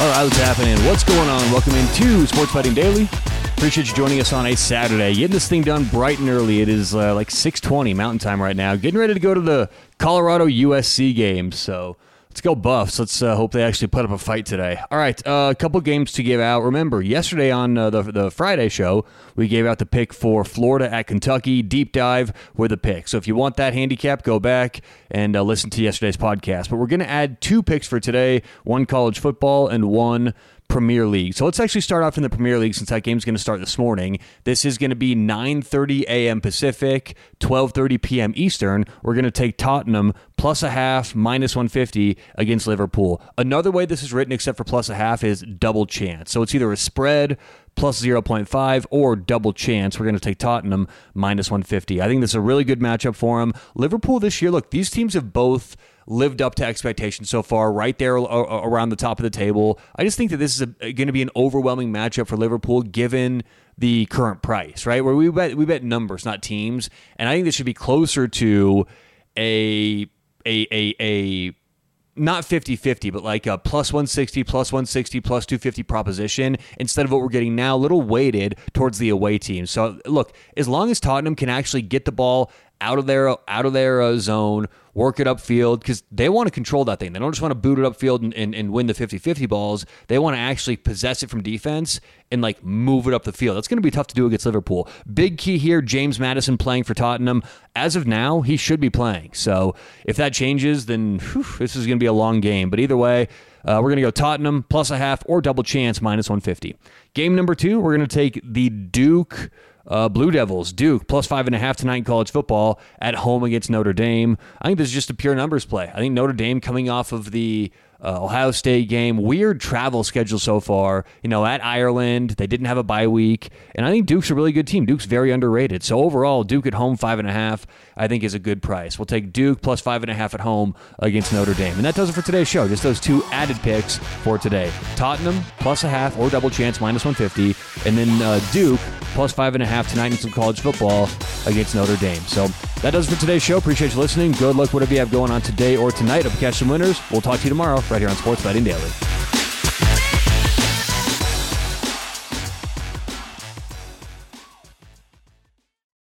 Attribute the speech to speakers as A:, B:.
A: All right, what's happening? What's going on? Welcome into Sports Betting Daily. Appreciate you joining us on a Saturday. Getting this thing done bright and early. It is uh, like 6:20 Mountain Time right now. Getting ready to go to the Colorado USC game. So let's go Buffs. Let's uh, hope they actually put up a fight today. All right, uh, a couple games to give out. Remember, yesterday on uh, the the Friday show, we gave out the pick for Florida at Kentucky. Deep dive with the pick. So if you want that handicap, go back and uh, listen to yesterday's podcast. But we're going to add two picks for today: one college football and one Premier League. So let's actually start off in the Premier League since that game's going to start this morning. This is going to be 9:30 a.m. Pacific, 12:30 p.m. Eastern. We're going to take Tottenham plus a half minus 150 against Liverpool. Another way this is written except for plus a half is double chance. So it's either a spread plus 0.5 or double chance. We're going to take Tottenham minus 150. I think this is a really good matchup for them. Liverpool this year, look, these teams have both lived up to expectations so far, right there around the top of the table. I just think that this is going to be an overwhelming matchup for Liverpool given the current price, right? Where we bet we bet numbers, not teams, and I think this should be closer to a a a a not 50-50 but like a plus 160 plus 160 plus 250 proposition instead of what we're getting now a little weighted towards the away team. So look as long as tottenham can actually get the ball out of their out of their uh, zone, work it upfield because they want to control that thing. They don't just want to boot it upfield and, and, and win the 50-50 balls. They want to actually possess it from defense and like move it up the field. That's going to be tough to do against Liverpool. Big key here, James Maddison playing for Tottenham. As of now, he should be playing. So if that changes, then whew, this is going to be a long game. But either way, uh, we're going to go Tottenham plus a half or double chance minus 150. Game number two, we're going to take the Duke uh, Blue Devils, Duke, plus five and a half tonight in college football at home against Notre Dame. I think this is just a pure numbers play. I think Notre Dame coming off of the uh, Ohio State game. Weird travel schedule so far. You know, at Ireland, they didn't have a bye week, and I think Duke's a really good team. Duke's very underrated. So overall, Duke at home five and a half, I think is a good price. We'll take Duke plus five and a half at home against Notre Dame, and that does it for today's show. Just those two added picks for today: Tottenham plus a half or double chance minus one fifty, and then uh, Duke plus five and a half tonight in some college football against Notre Dame. So that does it for today's show. Appreciate you listening. Good luck, whatever you have going on today or tonight. Hope you catch some winners. We'll talk to you tomorrow right here on Sports Betting Daily.